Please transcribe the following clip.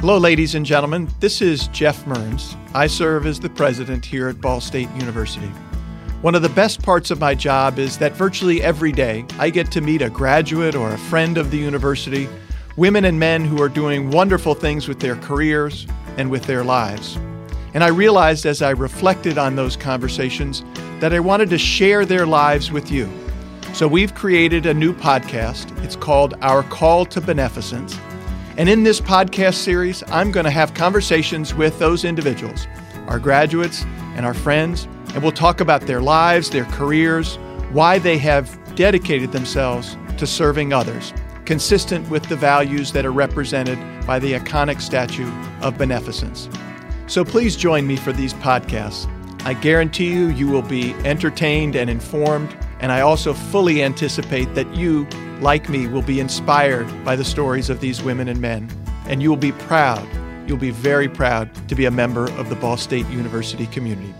Hello, ladies and gentlemen. This is Geoff Mearns. I serve as the president here at Ball State University. One of the best parts of my job is that virtually every day I get to meet a graduate or a friend of the university, women and men who are doing wonderful things with their careers and with their lives. And I realized as I reflected on those conversations that I wanted to share their lives with you. So we've created a new podcast. It's called Our Call to Beneficence. And in this podcast series, I'm going to have conversations with those individuals, our graduates and our friends, and we'll talk about their lives, their careers, why they have dedicated themselves to serving others, consistent with the values that are represented by the iconic statue of beneficence. So please join me for these podcasts. I guarantee you, you will be entertained and informed, and I also fully anticipate that you like me, will be inspired by the stories of these women and men. And you will be proud, you'll be very proud to be a member of the Ball State University community.